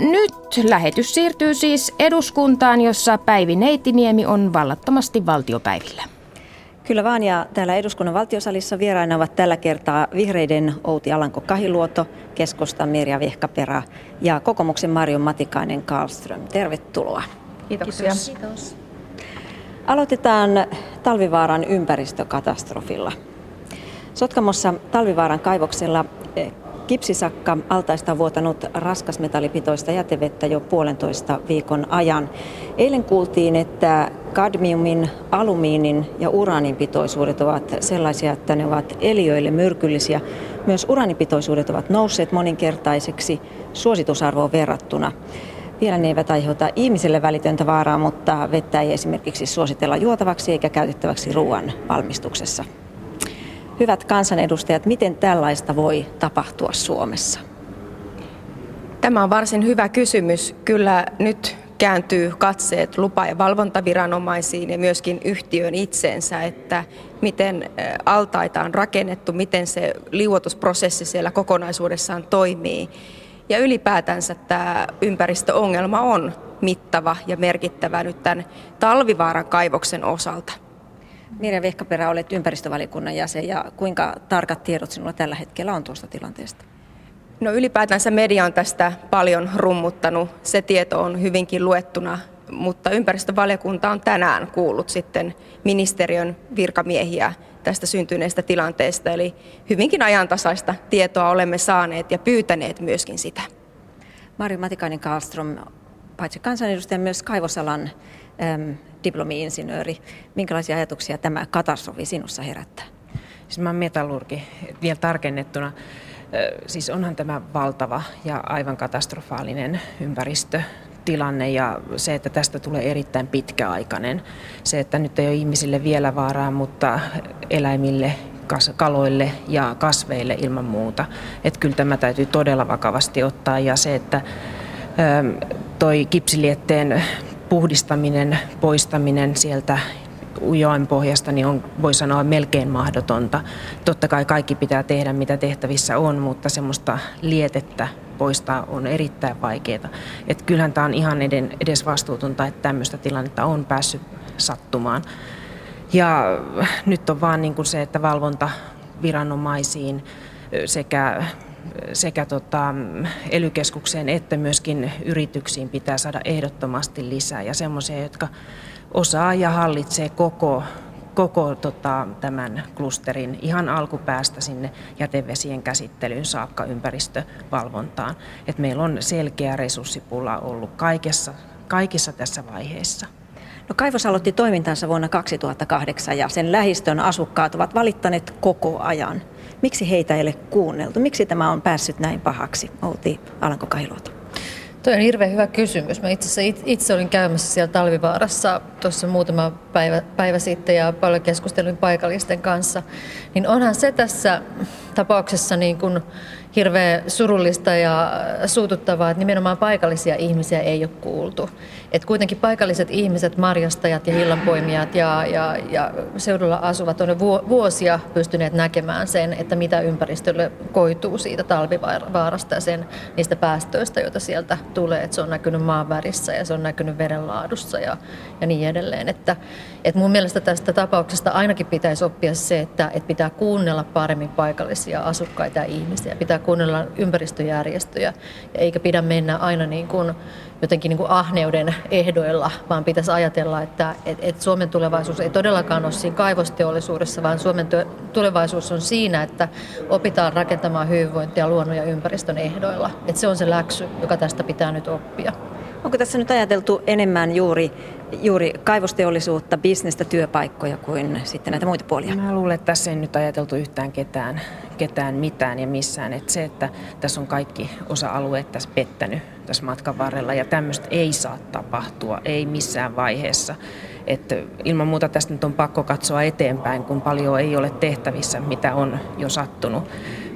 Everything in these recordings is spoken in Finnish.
nyt lähetys siirtyy siis eduskuntaan, jossa Päivi Neitiniemi on vallattomasti valtiopäivillä. Kyllä vaan, ja täällä eduskunnan valtiosalissa vieraina ovat tällä kertaa vihreiden Outi Alanko Kahiluoto, keskustan Mirja Vehkaperä ja kokoomuksen Marion Matikainen Karlström. Tervetuloa. Kiitoksia. Kiitos. Aloitetaan Talvivaaran ympäristökatastrofilla. Sotkamossa Talvivaaran kaivoksella eh, Kipsisakka altaista vuotanut raskasmetallipitoista jätevettä jo puolentoista viikon ajan. Eilen kuultiin, että kadmiumin, alumiinin ja uraanin pitoisuudet ovat sellaisia, että ne ovat eliöille myrkyllisiä. Myös uraanipitoisuudet ovat nousseet moninkertaiseksi suositusarvoon verrattuna. Vielä ne eivät aiheuta ihmiselle välitöntä vaaraa, mutta vettä ei esimerkiksi suositella juotavaksi eikä käytettäväksi ruoan valmistuksessa. Hyvät kansanedustajat, miten tällaista voi tapahtua Suomessa? Tämä on varsin hyvä kysymys. Kyllä nyt kääntyy katseet lupa- ja valvontaviranomaisiin ja myöskin yhtiön itseensä, että miten altaita on rakennettu, miten se liuotusprosessi siellä kokonaisuudessaan toimii. Ja ylipäätänsä tämä ympäristöongelma on mittava ja merkittävä nyt tämän talvivaaran kaivoksen osalta. Mirja Vehkaperä, olet ympäristövaliokunnan jäsen ja kuinka tarkat tiedot sinulla tällä hetkellä on tuosta tilanteesta? No ylipäätänsä media on tästä paljon rummuttanut. Se tieto on hyvinkin luettuna, mutta ympäristövaliokunta on tänään kuullut sitten ministeriön virkamiehiä tästä syntyneestä tilanteesta. Eli hyvinkin ajantasaista tietoa olemme saaneet ja pyytäneet myöskin sitä. Marjo Matikainen Karlström, paitsi kansanedustaja myös kaivosalan äm, diplomi-insinööri. Minkälaisia ajatuksia tämä katastrofi sinussa herättää? Siis mä olen metallurgi, vielä tarkennettuna. Siis onhan tämä valtava ja aivan katastrofaalinen ympäristötilanne ja se, että tästä tulee erittäin pitkäaikainen. Se, että nyt ei ole ihmisille vielä vaaraa, mutta eläimille, kaloille ja kasveille ilman muuta. Että kyllä tämä täytyy todella vakavasti ottaa ja se, että toi kipsilietteen puhdistaminen, poistaminen sieltä ujoen pohjasta niin on, voi sanoa, melkein mahdotonta. Totta kai kaikki pitää tehdä, mitä tehtävissä on, mutta semmoista lietettä poistaa on erittäin vaikeaa. Et kyllähän tämä on ihan eden, edes vastuutonta, että tämmöistä tilannetta on päässyt sattumaan. Ja nyt on vaan niin kuin se, että valvonta viranomaisiin sekä sekä tota, ely että myöskin yrityksiin pitää saada ehdottomasti lisää ja semmoisia, jotka osaa ja hallitsee koko, koko tota, tämän klusterin ihan alkupäästä sinne jätevesien käsittelyyn saakka ympäristövalvontaan. Et meillä on selkeä resurssipula ollut kaikessa, kaikissa tässä vaiheessa. No, kaivos aloitti toimintansa vuonna 2008 ja sen lähistön asukkaat ovat valittaneet koko ajan. Miksi heitä ei ole kuunneltu? Miksi tämä on päässyt näin pahaksi? Outi Alanko Kailuoto. Tuo on hirveän hyvä kysymys. Mä itse, itse olin käymässä siellä Talvivaarassa tuossa muutama päivä, päivä sitten ja paljon keskustelin paikallisten kanssa. Niin onhan se tässä tapauksessa niin kuin hirveän surullista ja suututtavaa, että nimenomaan paikallisia ihmisiä ei ole kuultu. Et kuitenkin paikalliset ihmiset, marjastajat ja hillanpoimijat ja, ja, ja seudulla asuvat on vuosia pystyneet näkemään sen, että mitä ympäristölle koituu siitä talvivaarasta ja sen, niistä päästöistä, joita sieltä tulee. Et se on näkynyt maan värissä ja se on näkynyt vedenlaadussa ja, ja niin edelleen. Että, et mun mielestä tästä tapauksesta ainakin pitäisi oppia se, että, että pitää kuunnella paremmin paikallisia asukkaita ja ihmisiä. Pitää kuunnella ympäristöjärjestöjä, eikä pidä mennä aina niin kuin jotenkin niin kuin ahneuden ehdoilla, vaan pitäisi ajatella, että et, et Suomen tulevaisuus ei todellakaan ole siinä kaivosteollisuudessa, vaan Suomen tulevaisuus on siinä, että opitaan rakentamaan hyvinvointia luonnon ja ympäristön ehdoilla. Et se on se läksy, joka tästä pitää nyt oppia. Onko tässä nyt ajateltu enemmän juuri, juuri kaivosteollisuutta, bisnestä, työpaikkoja kuin sitten näitä muita puolia? Mä luulen, että tässä ei nyt ajateltu yhtään ketään, ketään mitään ja missään. Että se, että tässä on kaikki osa-alueet tässä pettänyt tässä matkan varrella ja tämmöistä ei saa tapahtua, ei missään vaiheessa. Että ilman muuta tästä nyt on pakko katsoa eteenpäin, kun paljon ei ole tehtävissä, mitä on jo sattunut.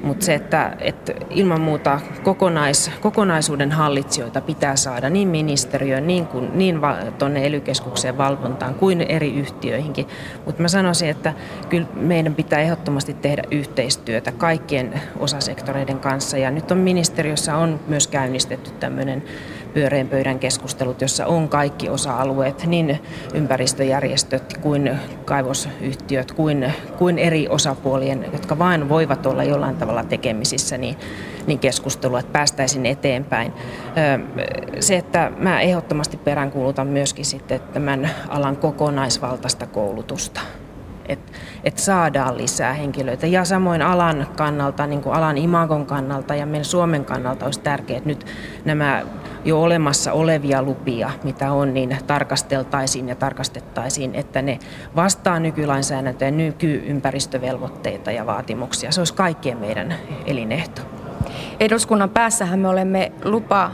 Mutta se, että, että ilman muuta kokonais, kokonaisuuden hallitsijoita pitää saada niin ministeriöön, niin, kuin, niin va, tuonne ely valvontaan kuin eri yhtiöihinkin. Mutta mä sanoisin, että kyllä meidän pitää ehdottomasti tehdä yhteistyötä kaikkien osasektoreiden kanssa. Ja nyt on ministeriössä on myös käynnistetty tämmöinen pyöreän pöydän keskustelut, jossa on kaikki osa-alueet, niin ympäristöjärjestöt kuin kaivosyhtiöt kuin, kuin eri osapuolien, jotka vain voivat olla jollain tavalla tekemisissä, niin, niin keskustelua, että päästäisiin eteenpäin. Se, että mä ehdottomasti peräänkuulutan myöskin sitten tämän alan kokonaisvaltaista koulutusta että et saadaan lisää henkilöitä. Ja samoin alan kannalta, niin kuin alan imagon kannalta ja meidän Suomen kannalta olisi tärkeää, että nyt nämä jo olemassa olevia lupia, mitä on, niin tarkasteltaisiin ja tarkastettaisiin, että ne vastaa nykylainsäädäntöä ja nykyympäristövelvoitteita ja vaatimuksia. Se olisi kaikkien meidän elinehto. Eduskunnan päässähän me olemme lupa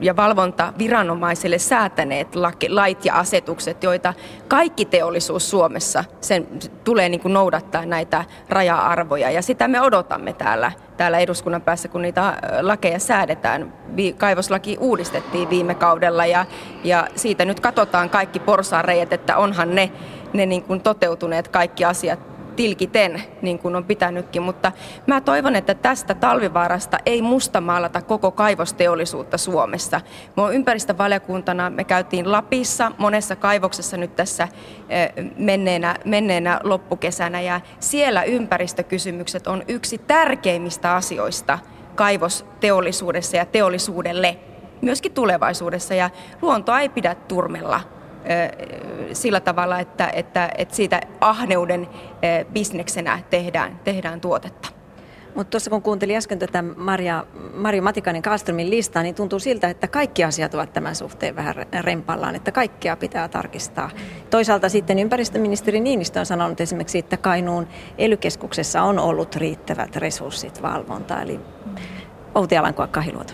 ja valvonta viranomaisille säätäneet lait ja asetukset, joita kaikki teollisuus Suomessa sen tulee niin kuin noudattaa näitä raja-arvoja. Ja sitä me odotamme täällä, täällä eduskunnan päässä, kun niitä lakeja säädetään. Kaivoslaki uudistettiin viime kaudella ja, ja siitä nyt katsotaan kaikki porsaanreijät, että onhan ne, ne niin kuin toteutuneet kaikki asiat tilkiten, niin kuin on pitänytkin, mutta mä toivon, että tästä talvivaarasta ei mustamaalata koko kaivosteollisuutta Suomessa. Me on ympäristövaliokuntana, me käytiin Lapissa monessa kaivoksessa nyt tässä eh, menneenä, menneenä loppukesänä ja siellä ympäristökysymykset on yksi tärkeimmistä asioista kaivosteollisuudessa ja teollisuudelle myöskin tulevaisuudessa ja luontoa ei pidä turmella sillä tavalla, että, että, että siitä ahneuden bisneksenä tehdään, tehdään tuotetta. Mutta tuossa kun kuuntelin äsken tätä Maria, Mario Matikainen Kallströmin listaa, niin tuntuu siltä, että kaikki asiat ovat tämän suhteen vähän rempallaan, että kaikkea pitää tarkistaa. Toisaalta sitten ympäristöministeri Niinistö on sanonut esimerkiksi, että Kainuun ely on ollut riittävät resurssit valvontaan, eli Outi Alankoa Kahiluoto.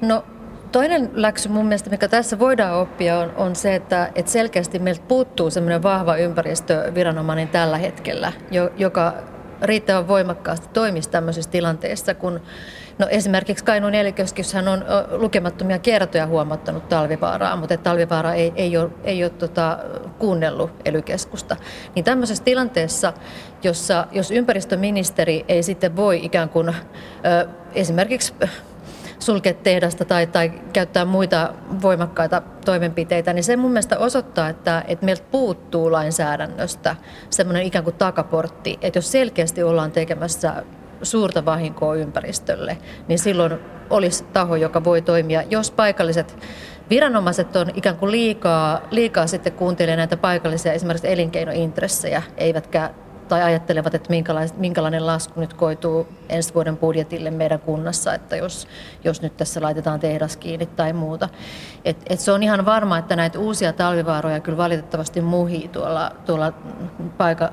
No Toinen läksy mun mielestä, mikä tässä voidaan oppia, on, on se, että, että selkeästi meiltä puuttuu semmoinen vahva ympäristöviranomainen tällä hetkellä, jo, joka riittävän voimakkaasti toimisi tämmöisissä tilanteissa, kun no esimerkiksi Kainuun elikeskyshän on lukemattomia kertoja huomattanut talvivaaraa, mutta talvivaara ei, ei ole, ei ole tota, kuunnellut elykeskusta. Niin tämmöisessä tilanteessa, jossa jos ympäristöministeri ei sitten voi ikään kuin ö, esimerkiksi sulkea tehdasta tai, tai käyttää muita voimakkaita toimenpiteitä, niin se mun mielestä osoittaa, että, että meiltä puuttuu lainsäädännöstä semmoinen ikään kuin takaportti, että jos selkeästi ollaan tekemässä suurta vahinkoa ympäristölle, niin silloin olisi taho, joka voi toimia, jos paikalliset viranomaiset on ikään kuin liikaa, liikaa sitten kuuntelee näitä paikallisia esimerkiksi elinkeinointressejä, eivätkä tai ajattelevat, että minkälainen lasku nyt koituu ensi vuoden budjetille meidän kunnassa, että jos, jos nyt tässä laitetaan tehdas kiinni tai muuta. Et, et se on ihan varma, että näitä uusia talvivaaroja kyllä valitettavasti muhii tuolla, tuolla paika,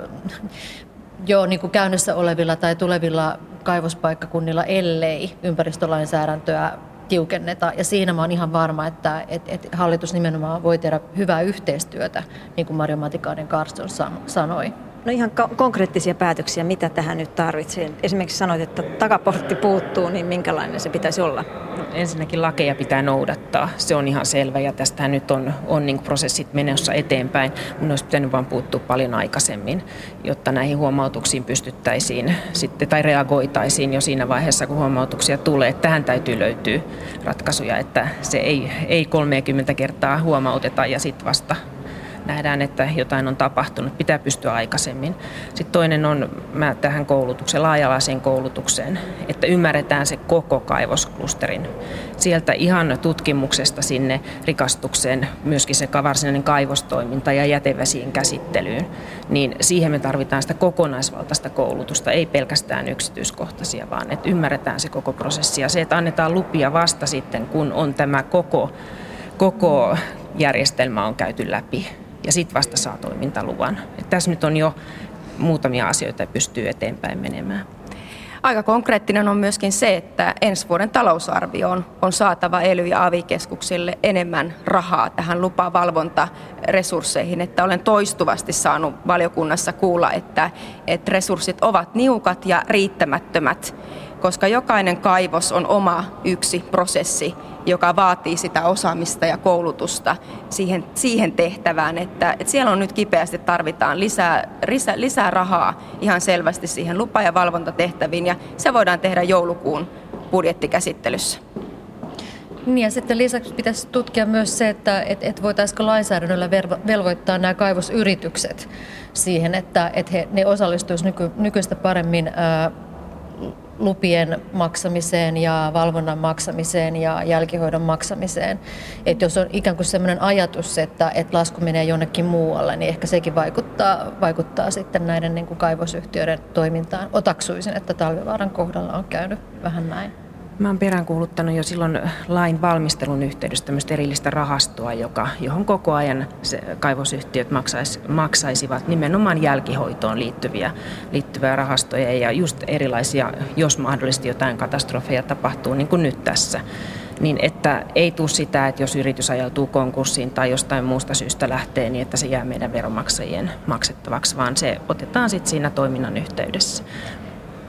jo niin kuin käynnissä olevilla tai tulevilla kaivospaikkakunnilla, ellei ympäristölainsäädäntöä tiukenneta. Ja siinä mä oon ihan varma, että, että, että hallitus nimenomaan voi tehdä hyvää yhteistyötä, niin kuin Mario Matikainen Karston sanoi. No ihan konkreettisia päätöksiä, mitä tähän nyt tarvitsee. Esimerkiksi sanoit, että takaportti puuttuu, niin minkälainen se pitäisi olla? Ensinnäkin lakeja pitää noudattaa, se on ihan selvä ja tästähän nyt on, on niin prosessit menossa eteenpäin. Mun olisi pitänyt vaan puuttua paljon aikaisemmin, jotta näihin huomautuksiin pystyttäisiin sitten, tai reagoitaisiin jo siinä vaiheessa, kun huomautuksia tulee. Tähän täytyy löytyä ratkaisuja, että se ei, ei 30 kertaa huomauteta ja sitten vasta nähdään, että jotain on tapahtunut, pitää pystyä aikaisemmin. Sitten toinen on mä tähän koulutukseen, laajalaiseen koulutukseen, että ymmärretään se koko kaivosklusterin. Sieltä ihan tutkimuksesta sinne rikastukseen, myöskin se varsinainen kaivostoiminta ja jätevesien käsittelyyn, niin siihen me tarvitaan sitä kokonaisvaltaista koulutusta, ei pelkästään yksityiskohtaisia, vaan että ymmärretään se koko prosessi ja se, että annetaan lupia vasta sitten, kun on tämä koko, koko järjestelmä on käyty läpi ja sitten vasta saa toimintaluvan. Et tässä nyt on jo muutamia asioita ja pystyy eteenpäin menemään. Aika konkreettinen on myöskin se, että ensi vuoden talousarvioon on saatava ely- ja avikeskuksille enemmän rahaa tähän lupavalvontaresursseihin. Että olen toistuvasti saanut valiokunnassa kuulla, että, että resurssit ovat niukat ja riittämättömät koska jokainen kaivos on oma yksi prosessi, joka vaatii sitä osaamista ja koulutusta siihen, siihen tehtävään, että, että siellä on nyt kipeästi tarvitaan lisää, lisää, lisää rahaa ihan selvästi siihen lupa- ja valvontatehtäviin ja se voidaan tehdä joulukuun budjettikäsittelyssä. Niin ja sitten lisäksi pitäisi tutkia myös se, että et, et voitaisiinko lainsäädännöllä velvoittaa nämä kaivosyritykset siihen, että et he, ne osallistuisivat nyky, nykyistä paremmin ää, lupien maksamiseen ja valvonnan maksamiseen ja jälkihoidon maksamiseen. Että jos on ikään kuin sellainen ajatus, että, että lasku menee jonnekin muualle, niin ehkä sekin vaikuttaa, vaikuttaa sitten näiden niin kuin kaivosyhtiöiden toimintaan. Otaksuisin, että Talvivaaran kohdalla on käynyt vähän näin. Mä oon peräänkuuluttanut jo silloin lain valmistelun yhteydessä tämmöistä erillistä rahastoa, joka, johon koko ajan kaivosyhtiöt maksais, maksaisivat nimenomaan jälkihoitoon liittyviä, liittyviä rahastoja ja just erilaisia, jos mahdollisesti jotain katastrofeja tapahtuu, niin kuin nyt tässä niin että ei tule sitä, että jos yritys ajautuu konkurssiin tai jostain muusta syystä lähtee, niin että se jää meidän veronmaksajien maksettavaksi, vaan se otetaan sitten siinä toiminnan yhteydessä.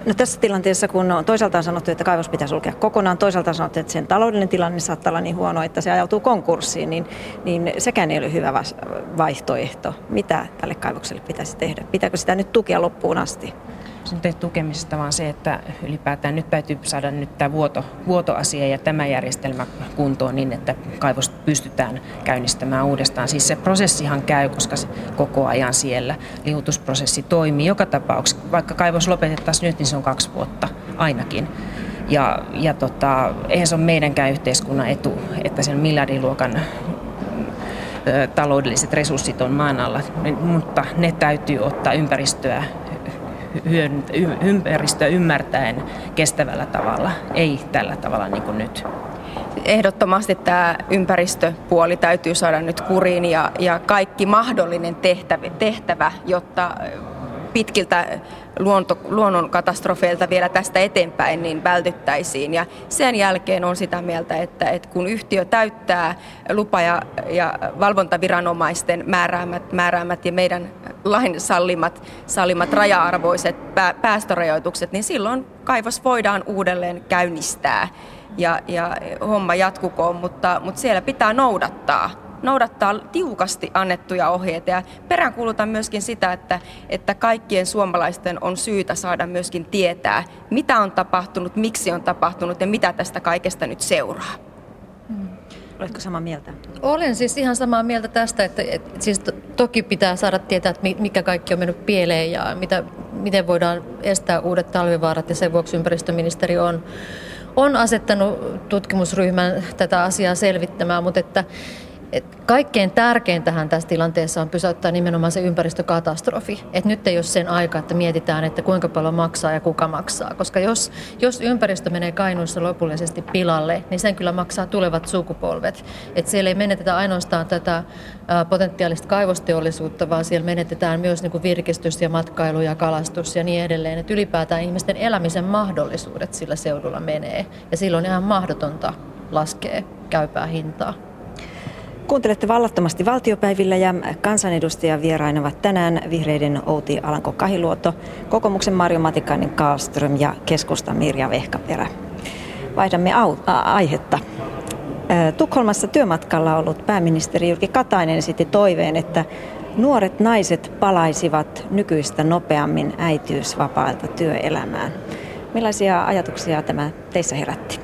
No tässä tilanteessa, kun toisaalta on sanottu, että kaivos pitää sulkea kokonaan, toisaalta on sanottu, että sen taloudellinen tilanne saattaa olla niin huono, että se ajautuu konkurssiin, niin, niin sekään ei ole hyvä vaihtoehto. Mitä tälle kaivokselle pitäisi tehdä? Pitääkö sitä nyt tukea loppuun asti? Se nyt ei tukemisesta, vaan se, että ylipäätään nyt täytyy saada nyt tämä vuoto, vuotoasia ja tämä järjestelmä kuntoon niin, että kaivos pystytään käynnistämään uudestaan. Siis se prosessihan käy, koska se koko ajan siellä liutusprosessi toimii. Joka tapauksessa, vaikka kaivos lopetettaisiin nyt, niin se on kaksi vuotta ainakin. Ja, ja tota, eihän se ole meidänkään yhteiskunnan etu, että sen miljardiluokan taloudelliset resurssit on maan alla, mutta ne täytyy ottaa ympäristöä ympäristöä ymmärtäen kestävällä tavalla, ei tällä tavalla niin kuin nyt. Ehdottomasti tämä ympäristöpuoli täytyy saada nyt kuriin ja, ja kaikki mahdollinen tehtävä, tehtävä jotta pitkiltä luonto, luonnon katastrofeilta vielä tästä eteenpäin niin vältyttäisiin. Ja sen jälkeen on sitä mieltä, että, että kun yhtiö täyttää lupa- ja, ja valvontaviranomaisten määräämät, määräämät ja meidän lain sallimat, sallimat raja-arvoiset päästörajoitukset, niin silloin kaivos voidaan uudelleen käynnistää ja, ja homma jatkukoon, mutta, mutta siellä pitää noudattaa noudattaa tiukasti annettuja ohjeita ja peräänkuulutan myöskin sitä, että, että kaikkien suomalaisten on syytä saada myöskin tietää, mitä on tapahtunut, miksi on tapahtunut ja mitä tästä kaikesta nyt seuraa. Hmm. Oletko samaa mieltä? Olen siis ihan samaa mieltä tästä, että, että siis to, toki pitää saada tietää, että mikä kaikki on mennyt pieleen ja mitä, miten voidaan estää uudet talvivaarat ja sen vuoksi ympäristöministeri on, on asettanut tutkimusryhmän tätä asiaa selvittämään, mutta että et kaikkein tärkeintähän tässä tilanteessa on pysäyttää nimenomaan se ympäristökatastrofi. Et nyt ei ole sen aika, että mietitään, että kuinka paljon maksaa ja kuka maksaa. Koska jos, jos ympäristö menee Kainuussa lopullisesti pilalle, niin sen kyllä maksaa tulevat sukupolvet. Et siellä ei menetetä ainoastaan tätä potentiaalista kaivosteollisuutta, vaan siellä menetetään myös niin kuin virkistys ja matkailu ja kalastus ja niin edelleen. Et ylipäätään ihmisten elämisen mahdollisuudet sillä seudulla menee. Ja silloin ihan mahdotonta laskea käypää hintaa. Kuuntelette vallattomasti valtiopäivillä ja kansanedustajan vieraina ovat tänään vihreiden Outi Alanko-Kahiluoto, kokoomuksen Marjo Matikainen Kaalström ja keskusta Mirja Vehkaperä. Vaihdamme au- a- aihetta. Tukholmassa työmatkalla ollut pääministeri Jyrki Katainen esitti toiveen, että nuoret naiset palaisivat nykyistä nopeammin äitiysvapailta työelämään. Millaisia ajatuksia tämä teissä herätti?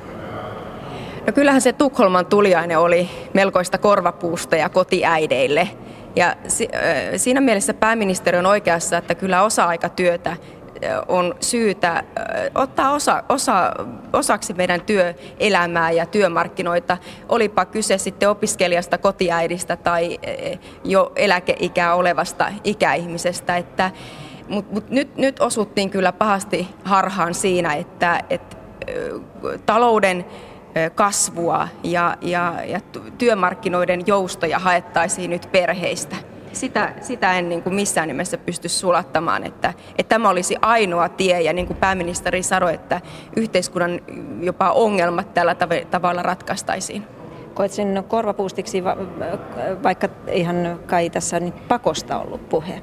No kyllähän se Tukholman tuliainen oli melkoista korvapuusta ja kotiäideille. Ja siinä mielessä pääministeri on oikeassa, että kyllä osa-aikatyötä on syytä ottaa osa, osa, osaksi meidän työelämää ja työmarkkinoita, olipa kyse sitten opiskelijasta, kotiäidistä tai jo eläkeikää olevasta ikäihmisestä. Että, Mutta mut nyt, nyt osuttiin kyllä pahasti harhaan siinä, että, että talouden kasvua ja, ja, ja työmarkkinoiden joustoja haettaisiin nyt perheistä. sitä, sitä en niin kuin missään nimessä pysty sulattamaan, että, että tämä olisi ainoa tie ja niin kuin pääministeri sanoi, että yhteiskunnan jopa ongelmat tällä tavalla ratkaistaisiin. Koet sen korvapuustiksi, vaikka ihan kai tässä nyt pakosta ollut puhe?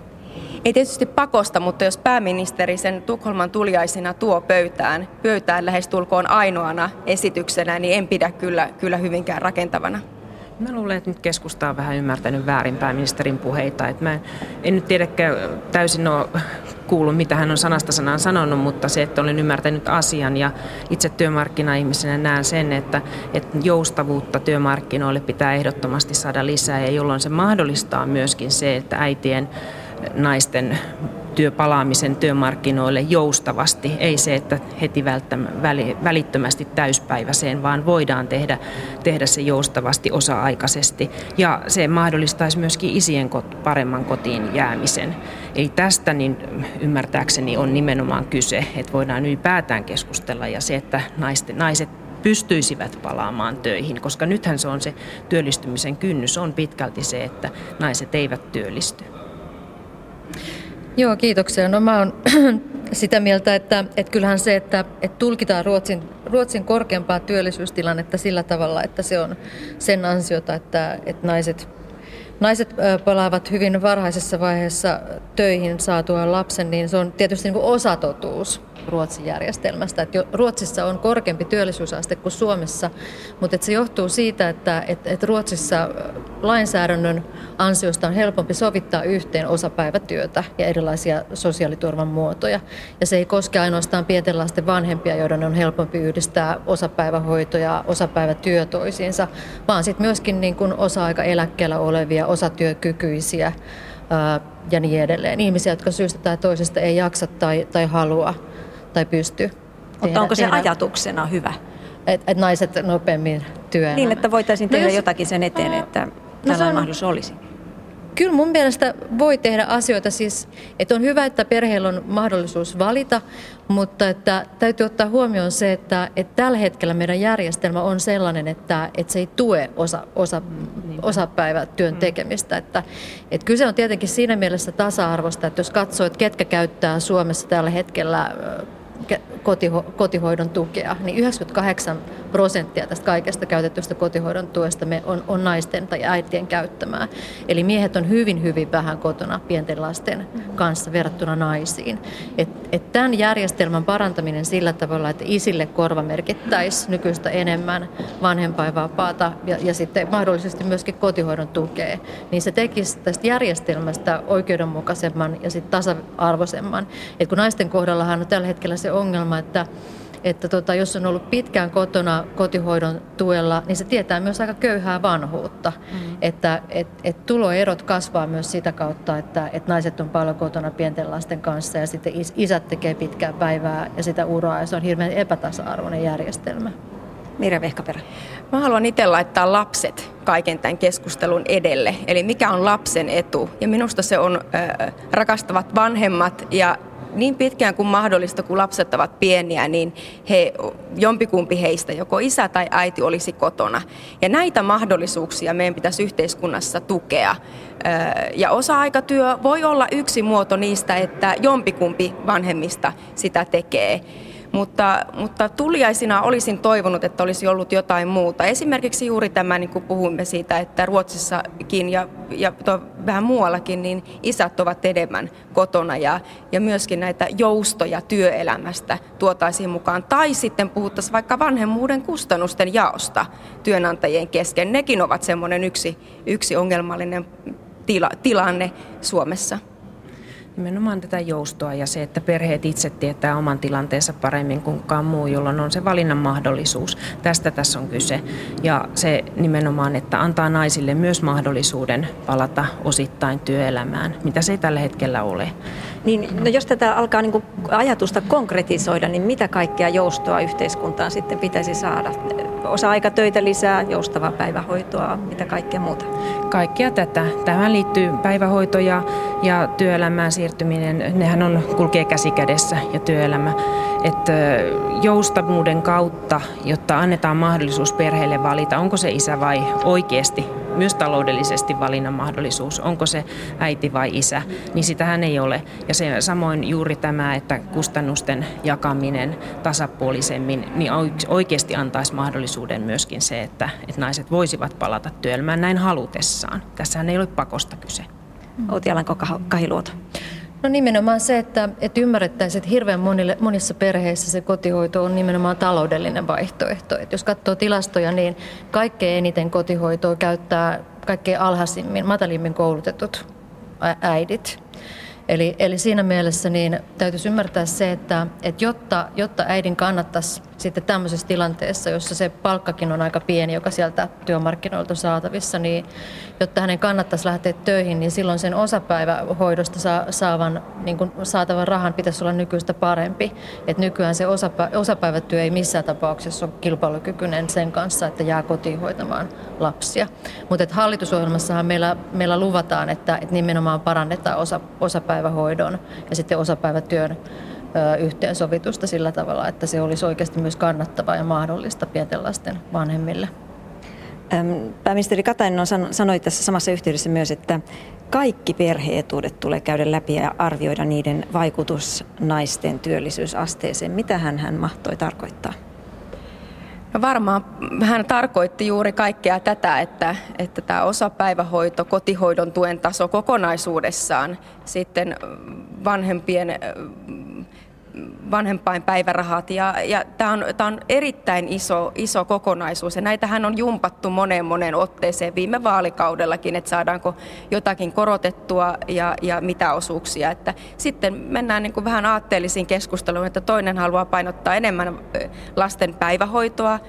Ei tietysti pakosta, mutta jos pääministeri sen Tukholman tuliaisina tuo pöytään, pöytään lähes tulkoon ainoana esityksenä, niin en pidä kyllä, kyllä hyvinkään rakentavana. Mä luulen, että nyt keskusta on vähän ymmärtänyt väärin pääministerin puheita. Että mä en nyt tiedäkään täysin ole kuullut, mitä hän on sanasta sanaan sanonut, mutta se, että olen ymmärtänyt asian ja itse työmarkkina-ihmisenä näen sen, että, että joustavuutta työmarkkinoille pitää ehdottomasti saada lisää ja jolloin se mahdollistaa myöskin se, että äitien naisten työpalaamisen työmarkkinoille joustavasti. Ei se, että heti välittömästi täyspäiväiseen, vaan voidaan tehdä, tehdä se joustavasti osa-aikaisesti. Ja se mahdollistaisi myöskin isien paremman kotiin jäämisen. Eli tästä niin ymmärtääkseni on nimenomaan kyse, että voidaan ylipäätään keskustella ja se, että naiset, naiset pystyisivät palaamaan töihin, koska nythän se on se työllistymisen kynnys on pitkälti se, että naiset eivät työllisty. Joo, kiitoksia. No mä oon sitä mieltä, että, että kyllähän se, että, että tulkitaan Ruotsin, Ruotsin korkeampaa työllisyystilannetta sillä tavalla, että se on sen ansiota, että, että naiset, naiset palaavat hyvin varhaisessa vaiheessa töihin saatuaan lapsen, niin se on tietysti niin kuin osatotuus. Ruotsin järjestelmästä. Että Ruotsissa on korkeampi työllisyysaste kuin Suomessa, mutta että se johtuu siitä, että, että, että Ruotsissa lainsäädännön ansiosta on helpompi sovittaa yhteen osapäivätyötä ja erilaisia sosiaaliturvan muotoja. Ja se ei koske ainoastaan pienten lasten vanhempia, joiden on helpompi yhdistää osapäivähoito ja osapäivätyö toisiinsa, vaan sitten myöskin niin kuin osa-aikaeläkkeellä olevia, osatyökykyisiä ja niin edelleen. Ihmisiä, jotka syystä tai toisesta ei jaksa tai, tai halua tai pysty. Mutta tehdä, onko se tehdä, ajatuksena hyvä? Että et naiset nopeammin työelämään? Niin, että voitaisiin no tehdä no jos, jotakin sen eteen, että tällainen on, mahdollisuus olisi. Kyllä mun mielestä voi tehdä asioita siis, että on hyvä, että perheellä on mahdollisuus valita, mutta että täytyy ottaa huomioon se, että, että tällä hetkellä meidän järjestelmä on sellainen, että, että se ei tue osa, osa, osapäivätyön mm. tekemistä. Että, että kyse on tietenkin siinä mielessä tasa-arvosta, että jos katsoo, että ketkä käyttää Suomessa tällä hetkellä kotiho- kotihoidon tukea, niin 98 prosenttia tästä kaikesta käytetystä kotihoidon tuesta me on, on naisten tai äitien käyttämää. Eli miehet on hyvin, hyvin vähän kotona pienten lasten kanssa verrattuna naisiin. Et, et tämän järjestelmän parantaminen sillä tavalla, että isille korvamerkittäisiin nykyistä enemmän vanhempainvapaata ja, ja sitten mahdollisesti myöskin kotihoidon tukea, niin se tekisi tästä järjestelmästä oikeudenmukaisemman ja sitten tasa-arvoisemman. Et kun naisten kohdallahan on tällä hetkellä se ongelma, että että tota, jos on ollut pitkään kotona kotihoidon tuella, niin se tietää myös aika köyhää vanhuutta. Mm. Että et, et tuloerot kasvaa myös sitä kautta, että et naiset on paljon kotona pienten lasten kanssa ja sitten isät tekee pitkää päivää ja sitä uraa ja se on hirveän epätasa-arvoinen järjestelmä. Mirja Vehkaperä. Mä haluan itse laittaa lapset kaiken tämän keskustelun edelle. Eli mikä on lapsen etu? Ja minusta se on äh, rakastavat vanhemmat ja niin pitkään kuin mahdollista, kun lapset ovat pieniä, niin he, jompikumpi heistä, joko isä tai äiti, olisi kotona. Ja näitä mahdollisuuksia meidän pitäisi yhteiskunnassa tukea. Ja osa-aikatyö voi olla yksi muoto niistä, että jompikumpi vanhemmista sitä tekee. Mutta, mutta tuliaisina olisin toivonut, että olisi ollut jotain muuta. Esimerkiksi juuri tämä, niin kuin puhuimme siitä, että Ruotsissakin ja, ja to, vähän muuallakin, niin isät ovat enemmän kotona ja, ja myöskin näitä joustoja työelämästä tuotaisiin mukaan. Tai sitten puhuttaisiin vaikka vanhemmuuden kustannusten jaosta työnantajien kesken. Nekin ovat semmoinen yksi, yksi ongelmallinen tila, tilanne Suomessa. Nimenomaan tätä joustoa ja se, että perheet itse tietää oman tilanteensa paremmin kuin kukaan muu, jolloin on se valinnan mahdollisuus. Tästä tässä on kyse. Ja se nimenomaan, että antaa naisille myös mahdollisuuden palata osittain työelämään, mitä se ei tällä hetkellä ole. Niin, no jos tätä alkaa niin ajatusta konkretisoida, niin mitä kaikkea joustoa yhteiskuntaan sitten pitäisi saada? Osa-aikatöitä lisää, joustavaa päivähoitoa, mitä kaikkea muuta? Kaikkea tätä. Tähän liittyy päivähoito ja, ja työelämään siirtyminen. Nehän on, kulkee käsi kädessä ja työelämä. Että joustavuuden kautta, jotta annetaan mahdollisuus perheelle valita, onko se isä vai oikeasti myös taloudellisesti valinnan mahdollisuus, onko se äiti vai isä, niin sitähän ei ole. Ja se, samoin juuri tämä, että kustannusten jakaminen tasapuolisemmin, niin oikeasti antaisi mahdollisuuden myöskin se, että, että naiset voisivat palata työelämään näin halutessaan. Tässähän ei ole pakosta kyse. Outi Alanko-Kahiluoto. No nimenomaan se, että, että ymmärrettäisiin, että hirveän monille, monissa perheissä se kotihoito on nimenomaan taloudellinen vaihtoehto. Että jos katsoo tilastoja, niin kaikkein eniten kotihoitoa käyttää kaikkein alhaisimmin, matalimmin koulutetut äidit. Eli, eli siinä mielessä niin täytyisi ymmärtää se, että, että jotta, jotta äidin kannattaisi sitten tämmöisessä tilanteessa, jossa se palkkakin on aika pieni, joka sieltä työmarkkinoilta on saatavissa, niin jotta hänen kannattaisi lähteä töihin, niin silloin sen osapäivähoidosta saavan, niin kuin saatavan rahan pitäisi olla nykyistä parempi. Et nykyään se osapä, osapäivätyö ei missään tapauksessa ole kilpailukykyinen sen kanssa, että jää kotiin hoitamaan lapsia. Mutta hallitusohjelmassahan meillä, meillä luvataan, että, että nimenomaan parannetaan osa, osapäivähoidon ja sitten osapäivätyön yhteensovitusta sillä tavalla, että se olisi oikeasti myös kannattavaa ja mahdollista pienten lasten vanhemmille. Pääministeri Katainen on sanoi tässä samassa yhteydessä myös, että kaikki perheetuudet tulee käydä läpi ja arvioida niiden vaikutus naisten työllisyysasteeseen. Mitä hän, hän mahtoi tarkoittaa? No varmaan hän tarkoitti juuri kaikkea tätä, että, että tämä osapäivähoito, kotihoidon tuen taso kokonaisuudessaan, sitten vanhempien vanhempainpäivärahat ja, ja tämä on, on erittäin iso, iso kokonaisuus ja näitähän on jumpattu moneen moneen otteeseen viime vaalikaudellakin, että saadaanko jotakin korotettua ja, ja mitä osuuksia. Että sitten mennään niin kuin vähän aatteellisiin keskusteluun, että toinen haluaa painottaa enemmän lasten päivähoitoa,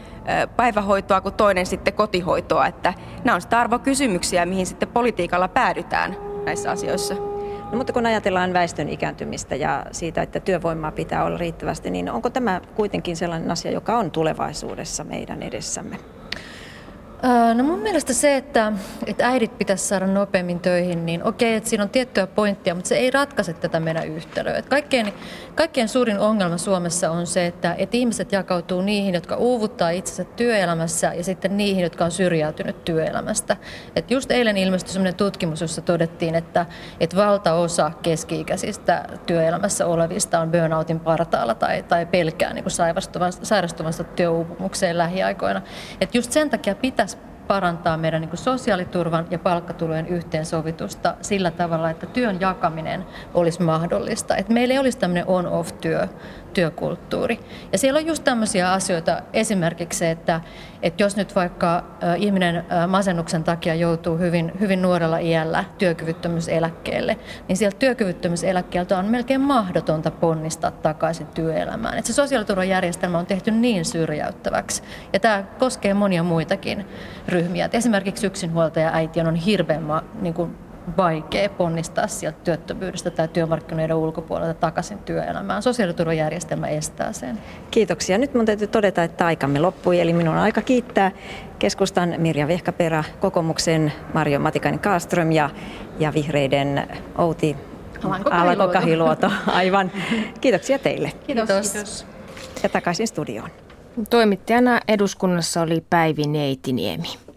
päivähoitoa kuin toinen sitten kotihoitoa. Että nämä on sitä arvokysymyksiä, mihin sitten politiikalla päädytään näissä asioissa. No, mutta kun ajatellaan väestön ikääntymistä ja siitä, että työvoimaa pitää olla riittävästi, niin onko tämä kuitenkin sellainen asia, joka on tulevaisuudessa meidän edessämme? No mun mielestä se, että, että äidit pitäisi saada nopeammin töihin, niin okei, että siinä on tiettyä pointtia, mutta se ei ratkaise tätä meidän yhtälöä. Että kaikkein, kaikkein suurin ongelma Suomessa on se, että, että ihmiset jakautuu niihin, jotka uuvuttaa itsensä työelämässä ja sitten niihin, jotka on syrjäytynyt työelämästä. Että just eilen ilmestyi sellainen tutkimus, jossa todettiin, että, että valtaosa keski-ikäisistä työelämässä olevista on burnoutin partaalla tai, tai pelkää niin sairastuvasta työuupumukseen lähiaikoina. Että just sen takia pitäisi parantaa meidän niin sosiaaliturvan ja palkkatulojen yhteensovitusta sillä tavalla, että työn jakaminen olisi mahdollista. Että meillä ei olisi tämmöinen on-off-työ, työkulttuuri. Ja siellä on just tämmöisiä asioita, esimerkiksi se, että, että jos nyt vaikka ihminen masennuksen takia joutuu hyvin, hyvin nuorella iällä työkyvyttömyyseläkkeelle, niin sieltä työkyvyttömyyseläkkeeltä on melkein mahdotonta ponnistaa takaisin työelämään. Että se sosiaaliturvajärjestelmä on tehty niin syrjäyttäväksi. Ja tämä koskee monia muitakin ryhmiä. Et esimerkiksi yksinhuoltaja äiti on hirveän niin kuin vaikea ponnistaa sieltä työttömyydestä tai työmarkkinoiden ulkopuolelta takaisin työelämään. Sosiaaliturvajärjestelmä estää sen. Kiitoksia. Nyt mun täytyy todeta, että aikamme loppui, eli minun on aika kiittää keskustan Mirja Vehkaperä, kokoomuksen Marjo Matikainen Kaaström ja, ja vihreiden Outi Alanko Kahiluoto. Aivan. Kiitoksia teille. Kiitos. Kiitos. Ja takaisin studioon. Toimittajana eduskunnassa oli Päivi Neitiniemi.